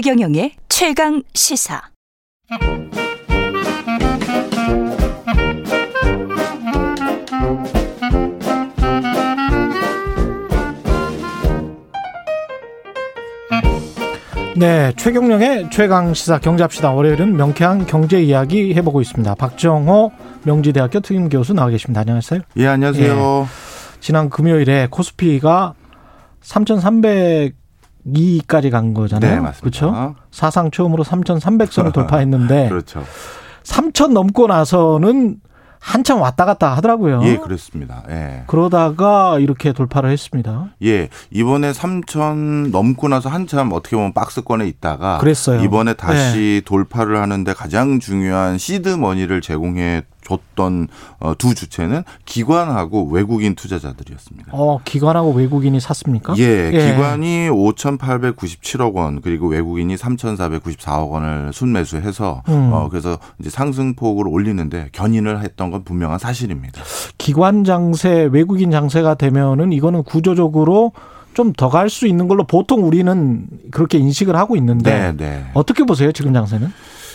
최경영의 최강 시사. 네, 최경령의 최강 시사 경제합시다. 월요일은 명쾌한 경제 이야기 해보고 있습니다. 박정호 명지대학교 특임 교수 나와 계십니다. 안녕하세요. 예, 안녕하세요. 예, 지난 금요일에 코스피가 3,302까지 간 거잖아요. 네, 맞습니다. 그렇죠? 사상 처음으로 3,300선을 돌파했는데 그렇죠. 3,000 넘고 나서는 한참 왔다 갔다 하더라고요. 예, 그렇습니다. 예. 그러다가 이렇게 돌파를 했습니다. 예, 이번에 3천 넘고 나서 한참 어떻게 보면 박스권에 있다가 그랬어요. 이번에 다시 네. 돌파를 하는데 가장 중요한 시드 머니를 제공해 줬던 어, 두 주체는 기관하고 외국인 투자자들이었습니다. 어, 기관하고 외국인이 샀습니까? 예, 예. 기관이 5,897억 원 그리고 외국인이 3,494억 원을 순매수해서 음. 어, 그래서 이제 상승폭을 올리는데 견인을 했던 건 분명한 사실입니다. 기관 장세, 외국인 장세가 되면은 이거는 구조적으로 좀더 갈 수 있는 걸로 보통 우리는 그렇게 인식을 하고 있는데 네, 네. 어떻게 보세요 지금 장세는?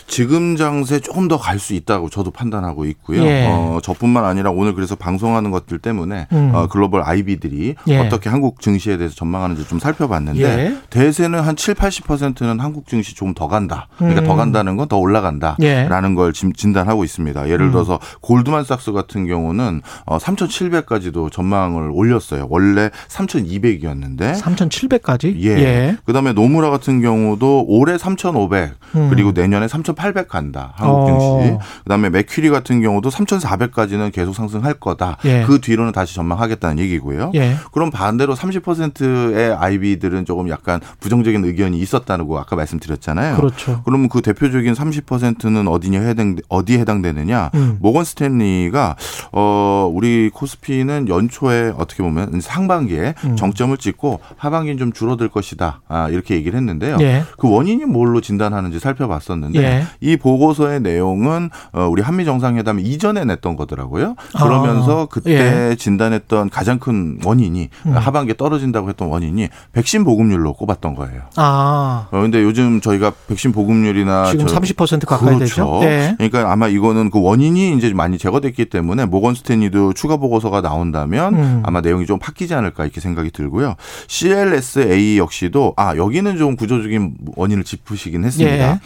지금 장세 조금 더 갈 수 있다고 저도 판단하고 있고요. 예. 어, 저뿐만 아니라 오늘 그래서 방송하는 것들 때문에 음. 어, 글로벌 아이비들이 예. 어떻게 한국 증시에 대해서 전망하는지 좀 살펴봤는데 예. 대세는 한 7, 80%는 한국 증시 조금 더 간다. 그러니까 음. 더 간다는 건 더 올라간다라는 예. 걸 진단하고 있습니다. 예를 음. 들어서 골드만삭스 같은 경우는 어, 3,700까지도 전망을 올렸어요. 원래 3,200이었는데 3,700까지? 예. 예. 그다음에 노무라 같은 경우도 올해 3,500 음. 그리고 내년에 3 3,800 간다. 한국 증시. 어. 그다음에 맥큐리 같은 경우도 3,400까지는 계속 상승할 거다. 예. 그 뒤로는 다시 전망하겠다는 얘기고요. 예. 그럼 반대로 30%의 아이비들은 조금 약간 부정적인 의견이 있었다는 거 아까 말씀드렸잖아요. 그렇죠. 그러면 그 대표적인 30%는 어디냐 해당 어디에 해당되느냐? 음. 모건 스탠리가 어 우리 코스피는 연초에 어떻게 보면 상반기에 음. 정점을 찍고 하반기는 좀 줄어들 것이다. 아, 이렇게 얘기를 했는데요. 예. 그 원인이 뭘로 진단하는지 살펴봤었는데 예. 이 보고서의 내용은 어, 우리 한미 정상회담 이전에 냈던 거더라고요. 그러면서 아, 그때 예. 진단했던 가장 큰 원인이 음. 하반기에 떨어진다고 했던 원인이 백신 보급률로 꼽았던 거예요. 아. 어, 근데 요즘 저희가 백신 보급률이나 지금 저, 30% 가까이 그렇죠. 되죠. 네. 그러니까 아마 이거는 그 원인이 이제 많이 제거됐기 때문에 모건 스탠리도 추가 보고서가 나온다면 음. 아마 내용이 좀 바뀌지 않을까 이렇게 생각이 들고요. CLSA 역시도 아 여기는 좀 구조적인 원인을 짚으시긴 했습니다. 예.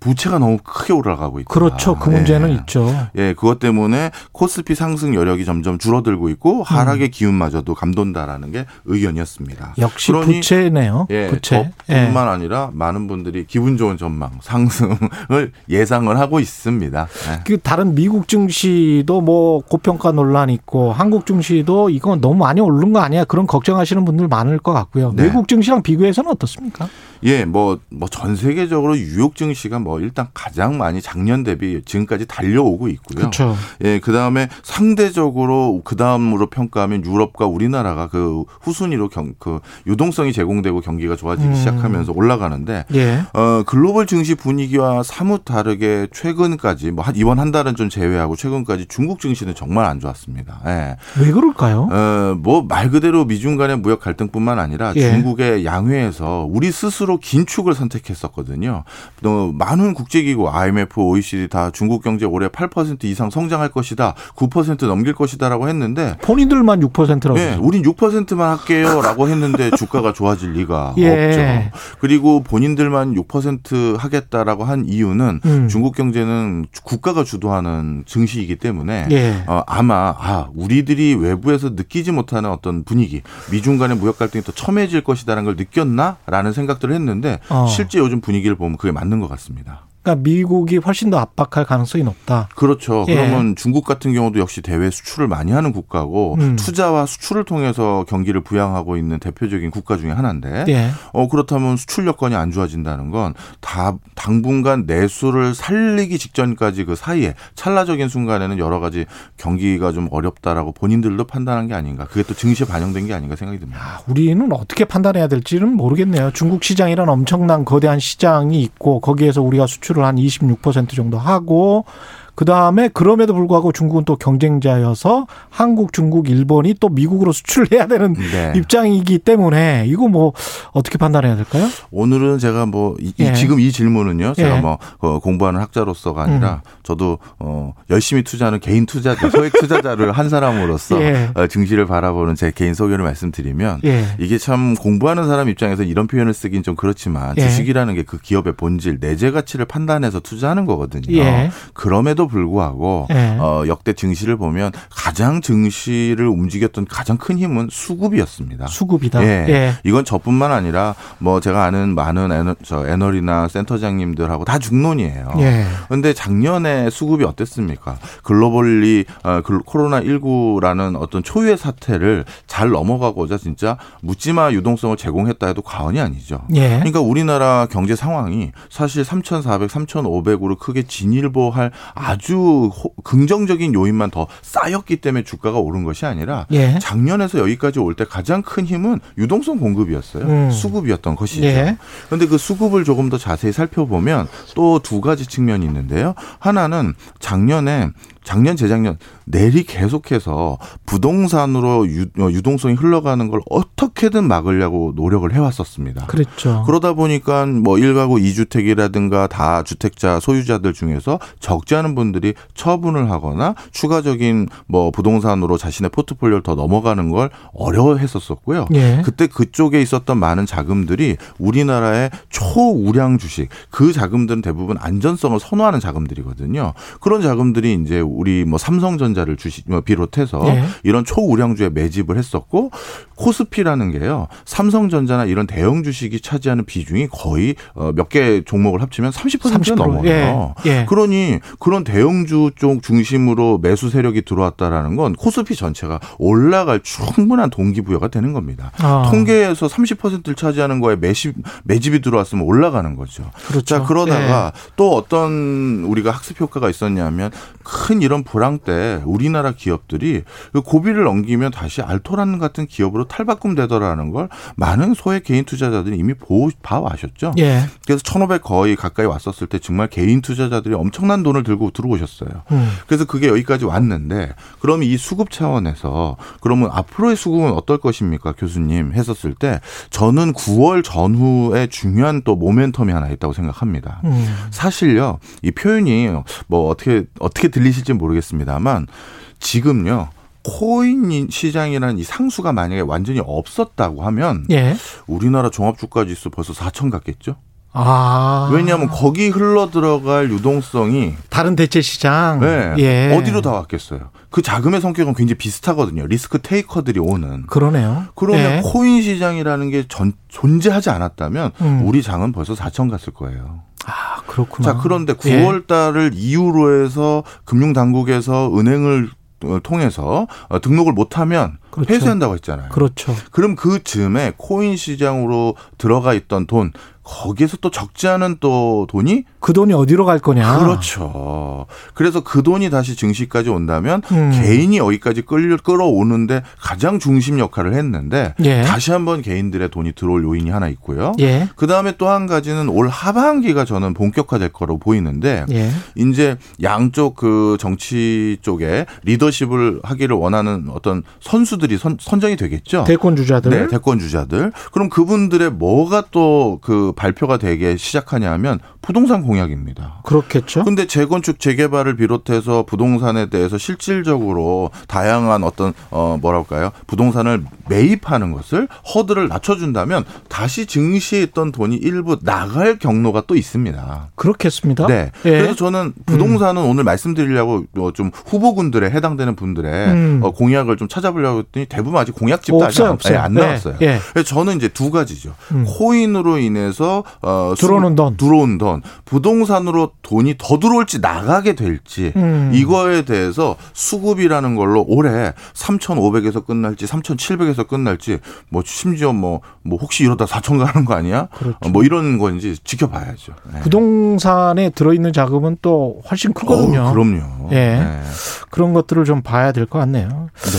부채가 너무 크게 올라가고 있다. 그렇죠. 그 문제는 예. 있죠. 예, 그것 때문에 코스피 상승 여력이 점점 줄어들고 있고 하락의 음. 기운마저도 감돈다라는 게 의견이었습니다. 역시 부채네요. 예, 부채. 저뿐만 예. 아니라 많은 분들이 기분 좋은 전망 상승을 예상을 하고 있습니다. 예. 그 다른 미국 증시도 뭐 고평가 논란 있고 한국 증시도 이건 너무 많이 오른 거 아니야? 그런 걱정하시는 분들 많을 것 같고요. 네. 외국 증시랑 비교해서는 어떻습니까? 예, 뭐 뭐 전 세계적으로 유혹 증시가 뭐 일단 가장 많이 작년 대비 지금까지 달려오고 있고요. 그렇죠. 예, 그다음에 상대적으로 그다음으로 평가하면 유럽과 우리나라가 그 후순위로 경, 그 유동성이 제공되고 경기가 좋아지기 음. 시작하면서 올라가는데 예. 어, 글로벌 증시 분위기와 사뭇 다르게 최근까지 뭐 이번 한 달은 좀 제외하고 최근까지 중국 증시는 정말 안 좋았습니다. 예. 왜 그럴까요? 어, 뭐말 그대로 미중 간의 무역 갈등뿐만 아니라 예. 중국의 양회에서 우리 스스로 긴축을 선택했었거든요. 또 많은 국제기구 IMF, OECD 다 중국 경제 올해 8% 이상 성장할 것이다. 9% 넘길 것이다라고 했는데 본인들만 6%라고. 네, 우린 6%만 할게요라고 했는데 주가가 좋아질 리가 예. 없죠. 그리고 본인들만 6% 하겠다라고 한 이유는 음. 중국 경제는 국가가 주도하는 증시이기 때문에 예. 어, 아마 아, 우리들이 외부에서 느끼지 못하는 어떤 분위기, 미중 간의 무역 갈등이 더 첨예해질 것이다라는 걸 느꼈나라는 생각들을 했는데 어. 실제 요즘 분위기를 보면 그게 맞는 것 같습니다. 그러니까 미국이 훨씬 더 압박할 가능성이 높다. 그렇죠. 예. 그러면 중국 같은 경우도 역시 대외 수출을 많이 하는 국가고 음. 투자와 수출을 통해서 경기를 부양하고 있는 대표적인 국가 중에 하나인데 예. 어 그렇다면 수출 여건이 안 좋아진다는 건 다 당분간 내수를 살리기 직전까지 그 사이에 찰나적인 순간에는 여러 가지 경기가 좀 어렵다라고 본인들도 판단한 게 아닌가. 그게 또 증시에 반영된 게 아닌가 생각이 듭니다. 야, 우리는 어떻게 판단해야 될지는 모르겠네요. 중국 시장이란 엄청난 거대한 시장이 있고 거기에서 우리가 수출을 한 26% 정도 하고 그 다음에 그럼에도 불구하고 중국은 또 경쟁자여서 한국, 중국, 일본이 또 미국으로 수출을 해야 되는 네. 입장이기 때문에 이거 뭐 어떻게 판단해야 될까요? 오늘은 제가 뭐 이, 예. 지금 이 질문은요. 제가 예. 뭐 어, 공부하는 학자로서가 아니라 음. 저도 어, 열심히 투자하는 개인 투자자, 소액 투자자를 한 사람으로서 예. 어, 증시를 바라보는 제 개인 소견을 말씀드리면 예. 이게 참 공부하는 사람 입장에서 이런 표현을 쓰긴 좀 그렇지만 예. 주식이라는 게 그 기업의 본질, 내재 가치를 판단해서 투자하는 거거든요. 예. 그럼에도 불구하고 예. 어, 역대 증시를 보면 가장 증시를 움직였던 가장 큰 힘은 수급이었습니다. 수급이다. 예. 예. 이건 저뿐만 아니라 뭐 제가 아는 많은 애너, 저 애널이나 센터장님들하고 다 중론이에요. 그런데 예. 작년에 수급이 어땠습니까? 글로벌리 어, 코로나 19라는 어떤 초유의 사태를 잘 넘어가고자 진짜 묻지마 유동성을 제공했다 해도 과언이 아니죠. 예. 그러니까 우리나라 경제 상황이 사실 3,400, 3,500으로 크게 진일보할 아주 긍정적인 요인만 더 쌓였기 때문에 주가가 오른 것이 아니라 예. 작년에서 여기까지 올 때 가장 큰 힘은 유동성 공급이었어요. 음. 수급이었던 것이죠. 그런데 예. 그 수급을 조금 더 자세히 살펴보면 또 두 가지 측면이 있는데요. 하나는 작년에 작년 재작년 내리 계속해서 부동산으로 유, 어, 유동성이 흘러가는 걸 어떻게든 막으려고 노력을 해왔었습니다. 그렇죠. 그러다 보니까 뭐 일가구 이주택이라든가 다 주택자 소유자들 중에서 적지 않은 분들이 처분을 하거나 추가적인 뭐 부동산으로 자신의 포트폴리오를 더 넘어가는 걸 어려워했었었고요. 예. 그때 그쪽에 있었던 많은 자금들이 우리나라의 초우량 주식 그 자금들은 대부분 안전성을 선호하는 자금들이거든요. 그런 자금들이 이제 우리 뭐 삼성전자를 주시 뭐 비롯해서 네. 이런 초우량주에 매집을 했었고 코스피라는 게요. 삼성전자나 이런 대형 주식이 차지하는 비중이 거의 어, 몇개 종목을 합치면 30%가 30%. 넘어요. 예. 예. 그러니 그런 대형주 쪽 중심으로 매수 세력이 들어왔다라는 건 코스피 전체가 올라갈 충분한 동기부여가 되는 겁니다. 아. 통계에서 30%를 차지하는 거에 매집 매집이 들어왔으면 올라가는 거죠. 그렇죠. 자 그러다가 예. 또 어떤 우리가 학습 효과가 있었냐면 큰 이런 불황 때 우리나라 기업들이 그 고비를 넘기면 다시 알토란 같은 기업으로 탈바꿈 되더라는 걸 많은 소액 개인 투자자들이 이미 보, 봐와셨죠. 예. 그래서 1,500 거의 가까이 왔었을 때 정말 개인 투자자들이 엄청난 돈을 들고 들어오셨어요. 음. 그래서 그게 여기까지 왔는데 그럼 이 수급 차원에서 그러면 앞으로의 수급은 어떨 것입니까, 교수님 했었을 때 저는 9월 전후에 중요한 또 모멘텀이 하나 있다고 생각합니다. 음. 사실요, 이 표현이 뭐 어떻게 어떻게 들리실지 모르겠습니다만 지금요. 코인 시장이라는 이 상수가 만약에 완전히 없었다고 하면 예. 우리나라 종합주가 지수 벌써 4천 갔겠죠. 아. 왜냐하면 거기 흘러 들어갈 유동성이 다른 대체 시장 네. 예. 어디로 다 왔겠어요. 그 자금의 성격은 굉장히 비슷하거든요. 리스크 테이커들이 오는. 그러네요. 그러면 예. 코인 시장이라는 게 전, 존재하지 않았다면 음. 우리 장은 벌써 4천 갔을 거예요. 아, 그렇구나. 자, 그런데 9월 달을 예. 이후로 해서 금융 당국에서 은행을 통해서 등록을 못하면 그렇죠. 폐쇄한다고 했잖아요. 그렇죠. 그럼 그 즈음에 코인 시장으로 들어가 있던 돈 거기에서 또 적지 않은 또 돈이 그 돈이 어디로 갈 거냐? 그렇죠. 그래서 그 돈이 다시 증시까지 온다면 음. 개인이 여기까지 끌려 끌어오는데 가장 중심 역할을 했는데 예. 다시 한번 개인들의 돈이 들어올 요인이 하나 있고요. 예. 그 다음에 또 한 가지는 올 하반기가 저는 본격화될 거로 보이는데 예. 이제 양쪽 그 정치 쪽에 리더십을 하기를 원하는 어떤 선수들이 선, 선정이 되겠죠. 대권 주자들. 네, 대권 주자들. 그럼 그분들의 뭐가 또그 발표가 되게 시작하냐 하면 부동산 공약입니다. 그렇겠죠. 근데 재건축 재개발을 비롯해서 부동산에 대해서 실질적으로 다양한 어떤 어 뭐랄까요? 부동산을 매입하는 것을 허들을 낮춰 준다면 다시 증시에 있던 돈이 일부 나갈 경로가 또 있습니다. 그렇겠습니다. 네. 예. 그래서 저는 부동산은 음. 오늘 말씀드리려고 뭐좀 후보군들에 해당되는 분들의 음. 어, 공약을 좀 찾아보려고 했더니 대부분 아직 공약집도 없어요, 아직 없어요. 안, 안 나왔어요. 예. 그래서 저는 이제 두 가지죠. 음. 코인으로 인해서 통해서 어, 들어오는 돈, 들어온 돈, 부동산으로 돈이 더 들어올지 나가게 될지 음. 이거에 대해서 수급이라는 걸로 올해 3,500에서 끝날지 3,700에서 끝날지 뭐 심지어 뭐, 뭐 혹시 이러다 4천 가는 거 아니야? 그렇죠. 뭐 이런 건지 지켜봐야죠. 네. 부동산에 들어있는 자금은 또 훨씬 크거든요. 어, 그럼요. 예. 네. 그런 것들을 좀 봐야 될 것 같네요. 네.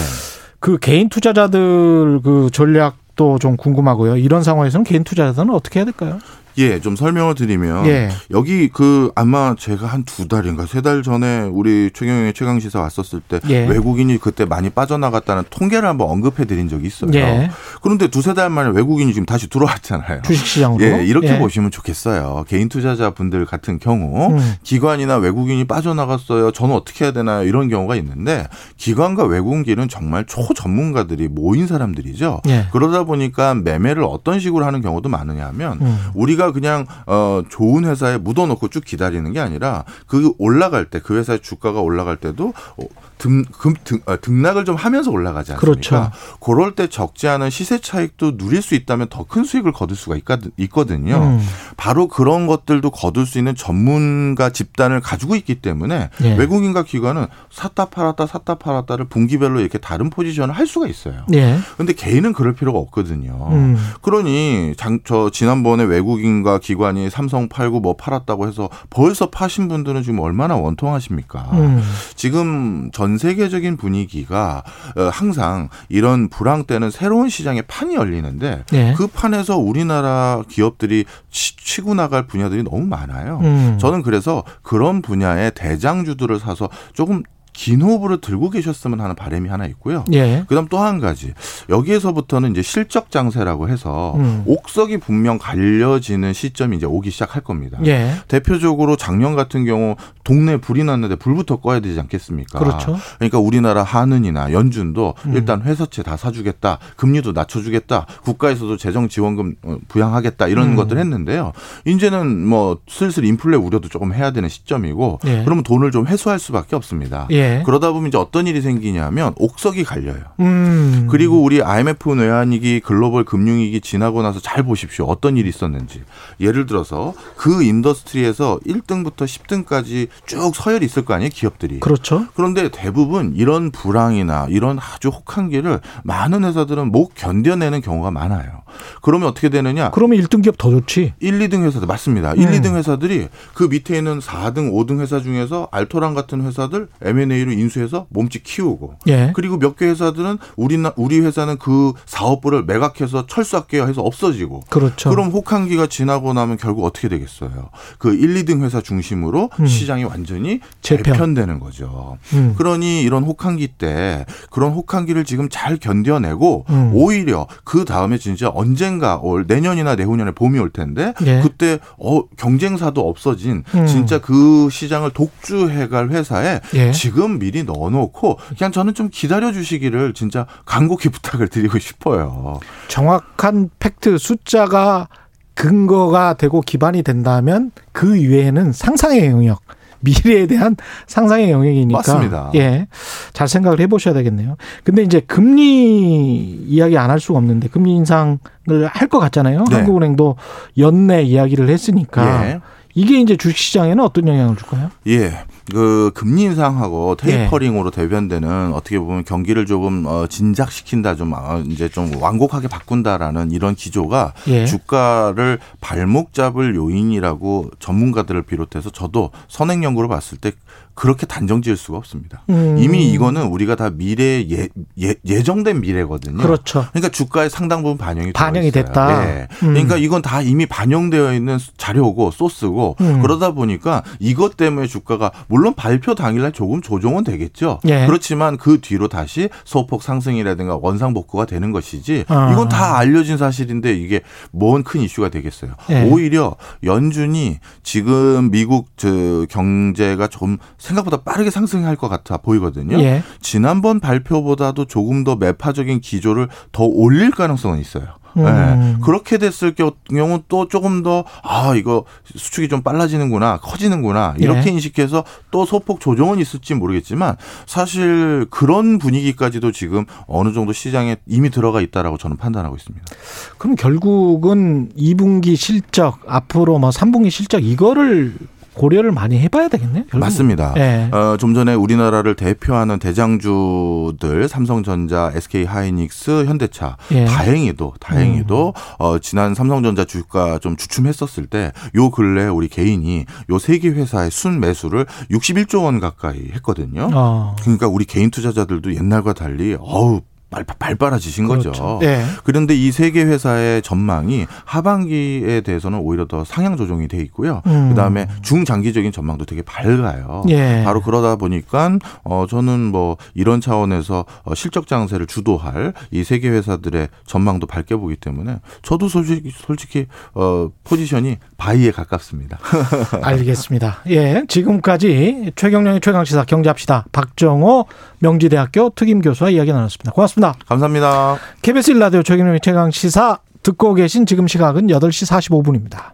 그 개인 투자자들 그 전략 또 좀 궁금하고요. 이런 상황에서는 개인 투자자들은 어떻게 해야 될까요? 예, 좀 설명을 드리면 예. 여기 그 아마 제가 한 두 달인가 세 달 전에 우리 최경영의 최강 시사 왔었을 때 예. 외국인이 그때 많이 빠져나갔다는 통계를 한번 언급해 드린 적이 있어요. 예. 그런데 두세 달 만에 외국인이 지금 다시 들어왔잖아요. 주식시장으로. 예, 이렇게 예. 보시면 좋겠어요. 개인 투자자 분들 같은 경우 음. 기관이나 외국인이 빠져나갔어요. 저는 어떻게 해야 되나요? 이런 경우가 있는데 기관과 외국인은 정말 초전문가들이 모인 사람들이죠. 예. 그러다 보니까 매매를 어떤 식으로 하는 경우도 많으냐 하면 음. 우리가 그냥 어 좋은 회사에 묻어놓고 쭉 기다리는 게 아니라 그 올라갈 때 그 회사의 주가가 올라갈 때도 어, 등, 등, 등, 어, 등락을 좀 하면서 올라가지 않습니까? 그렇죠. 그럴 때 적지 않은 시세 차익도 누릴 수 있다면 더 큰 수익을 거둘 수가 있거든요. 음. 바로 그런 것들도 거둘 수 있는 전문가 집단을 가지고 있기 때문에 예. 외국인과 기관은 샀다 팔았다 샀다 팔았다를 분기별로 이렇게 다른 포지션을 할 수가 있어요. 그런데 예. 개인은 그럴 필요가 없거든요. 음. 그러니 장, 저 지난번에 외국인과 기관이 삼성 팔고 뭐 팔았다고 해서 벌써 파신 분들은 지금 얼마나 원통하십니까? 음. 지금 전 세계적인 분위기가 어, 항상 이런 불황 때는 새로운 시장의 판이 열리는데 네. 그 판에서 우리나라 기업들이 치 고 나갈 분야들이 너무 많아요. 음. 저는 그래서 그런 분야의 대장주들을 사서 조금 긴 호흡으로 들고 계셨으면 하는 바람이 하나 있고요. 예. 그다음 또 한 가지 여기에서부터는 이제 실적 장세라고 해서 음. 옥석이 분명 갈려지는 시점이 이제 오기 시작할 겁니다. 예. 대표적으로 작년 같은 경우 동네 불이 났는데 불부터 꺼야 되지 않겠습니까? 그렇죠. 그러니까 우리나라 한은이나 연준도 음. 일단 회사채 다 사주겠다, 금리도 낮춰주겠다, 국가에서도 재정 지원금 어, 부양하겠다 이런 음. 것들 했는데요. 이제는 뭐 슬슬 인플레 우려도 조금 해야 되는 시점이고 예. 그러면 돈을 좀 회수할 수밖에 없습니다. 예. 예. 그러다 보면 이제 어떤 일이 생기냐면 옥석이 갈려요. 음. 그리고 우리 IMF 외환위기 글로벌 금융위기 지나고 나서 잘 보십시오. 어떤 일이 있었는지. 예를 들어서 그 industry에서 1등부터 10등까지 쭉 서열이 있을 거 아니에요, 기업들이. 그렇죠. 그런데 대부분 이런 불황이나 이런 아주 혹한기를 많은 회사들은 못 견뎌내는 경우가 많아요. 그러면 어떻게 되느냐? 그러면 1등 기업 더 좋지. 1, 2등 회사들 맞습니다. 음. 1, 2등 회사들이 그 밑에 있는 4등, 5등 회사 중에서 알토란 같은 회사들 M&A 로 인수해서 몸집 키우고 예. 그리고 몇 개 회사들은 우리 우리 회사는 그 사업부를 매각해서 철수할게요 해서 없어지고 그렇죠. 그럼 혹한기가 지나고 나면 결국 어떻게 되겠어요? 그 1, 2등 회사 중심으로 음. 시장이 완전히 재편. 재편되는 거죠. 음. 그러니 이런 혹한기 때 그런 혹한기를 지금 잘 견뎌내고 음. 오히려 그 다음에 진짜 언젠가 올 내년이나 내후년에 봄이 올 텐데 예. 그때 어 경쟁사도 없어진 음. 진짜 그 시장을 독주해갈 회사에 예. 지금 미리 넣어놓고 그냥 저는 좀 기다려 주시기를 진짜 간곡히 부탁을 드리고 싶어요. 정확한 팩트 숫자가 근거가 되고 기반이 된다면 그 이외에는 상상의 영역 미래에 대한 상상의 영역이니까 맞습니다. 예. 잘 생각을 해 보셔야 되겠네요. 근데 이제 금리 이야기 안 할 수가 없는데 금리 인상을 할 것 같잖아요. 네. 한국은행도 연내 이야기를 했으니까 예. 이게 이제 주식 시장에는 어떤 영향을 줄까요? 예. 그 금리 인상하고 테이퍼링으로 예. 대변되는 어떻게 보면 경기를 조금 어 진작시킨다 좀 어, 이제 좀 완곡하게 바꾼다라는 이런 기조가 예. 주가를 발목 잡을 요인이라고 전문가들을 비롯해서 저도 선행 연구를 봤을 때 그렇게 단정 지을 수가 없습니다. 음. 이미 이거는 우리가 다 미래 예, 예, 예정된 미래거든요. 그렇죠. 그러니까 주가에 상당 부분 반영이 반영이 됐다. 네. 음. 그러니까 이건 다 이미 반영되어 있는 자료고 소스고 음. 그러다 보니까 이것 때문에 주가가 물론 발표 당일날 조금 조정은 되겠죠. 예. 그렇지만 그 뒤로 다시 소폭 상승이라든가 원상 복구가 되는 것이지 아. 이건 다 알려진 사실인데 이게 뭔 큰 이슈가 되겠어요. 예. 오히려 연준이 지금 미국 저 경제가 좀 생각보다 빠르게 상승할 것 같아 보이거든요. 예. 지난번 발표보다도 조금 더 매파적인 기조를 더 올릴 가능성은 있어요. 음. 네. 그렇게 됐을 경우 또 조금 더 아 이거 수축이 좀 빨라지는구나 커지는구나 이렇게 예. 인식해서 또 소폭 조정은 있을지 모르겠지만 사실 그런 분위기까지도 지금 어느 정도 시장에 이미 들어가 있다라고 저는 판단하고 있습니다. 그럼 결국은 2분기 실적 앞으로 뭐 3분기 실적 이거를 고려를 많이 해봐야 되겠네요. 결국. 맞습니다. 네. 어, 좀 전에 우리나라를 대표하는 대장주들 삼성전자, SK 하이닉스, 현대차 예. 다행히도 다행히도 음. 어, 지난 삼성전자 주가 좀 주춤했었을 때 요 근래 우리 개인이 요 세 개 회사의 순 매수를 61조 원 가까이 했거든요. 어. 그러니까 우리 개인 투자자들도 옛날과 달리 어우 발, 발빠라지신 그렇죠. 거죠. 네. 그런데 이 세 개 회사의 전망이 하반기에 대해서는 오히려 더 상향 조정이 돼 있고요. 음. 그다음에 중장기적인 전망도 되게 밝아요. 예. 바로 그러다 보니까 어 저는 뭐 이런 차원에서 어, 실적 장세를 주도할 이 세 개 회사들의 전망도 밝게 보기 때문에 저도 솔직히 솔직히 어 포지션이 바이에 가깝습니다. 알겠습니다. 예. 지금까지 최경령의 최강 시사 경제합시다. 박정호 명지대학교 특임 교수와 이야기 나눴습니다. 고맙습니다. 감사합니다. KBS 1라디오 최경영의 최강 시사 듣고 계신 지금 시각은 8시 45분입니다.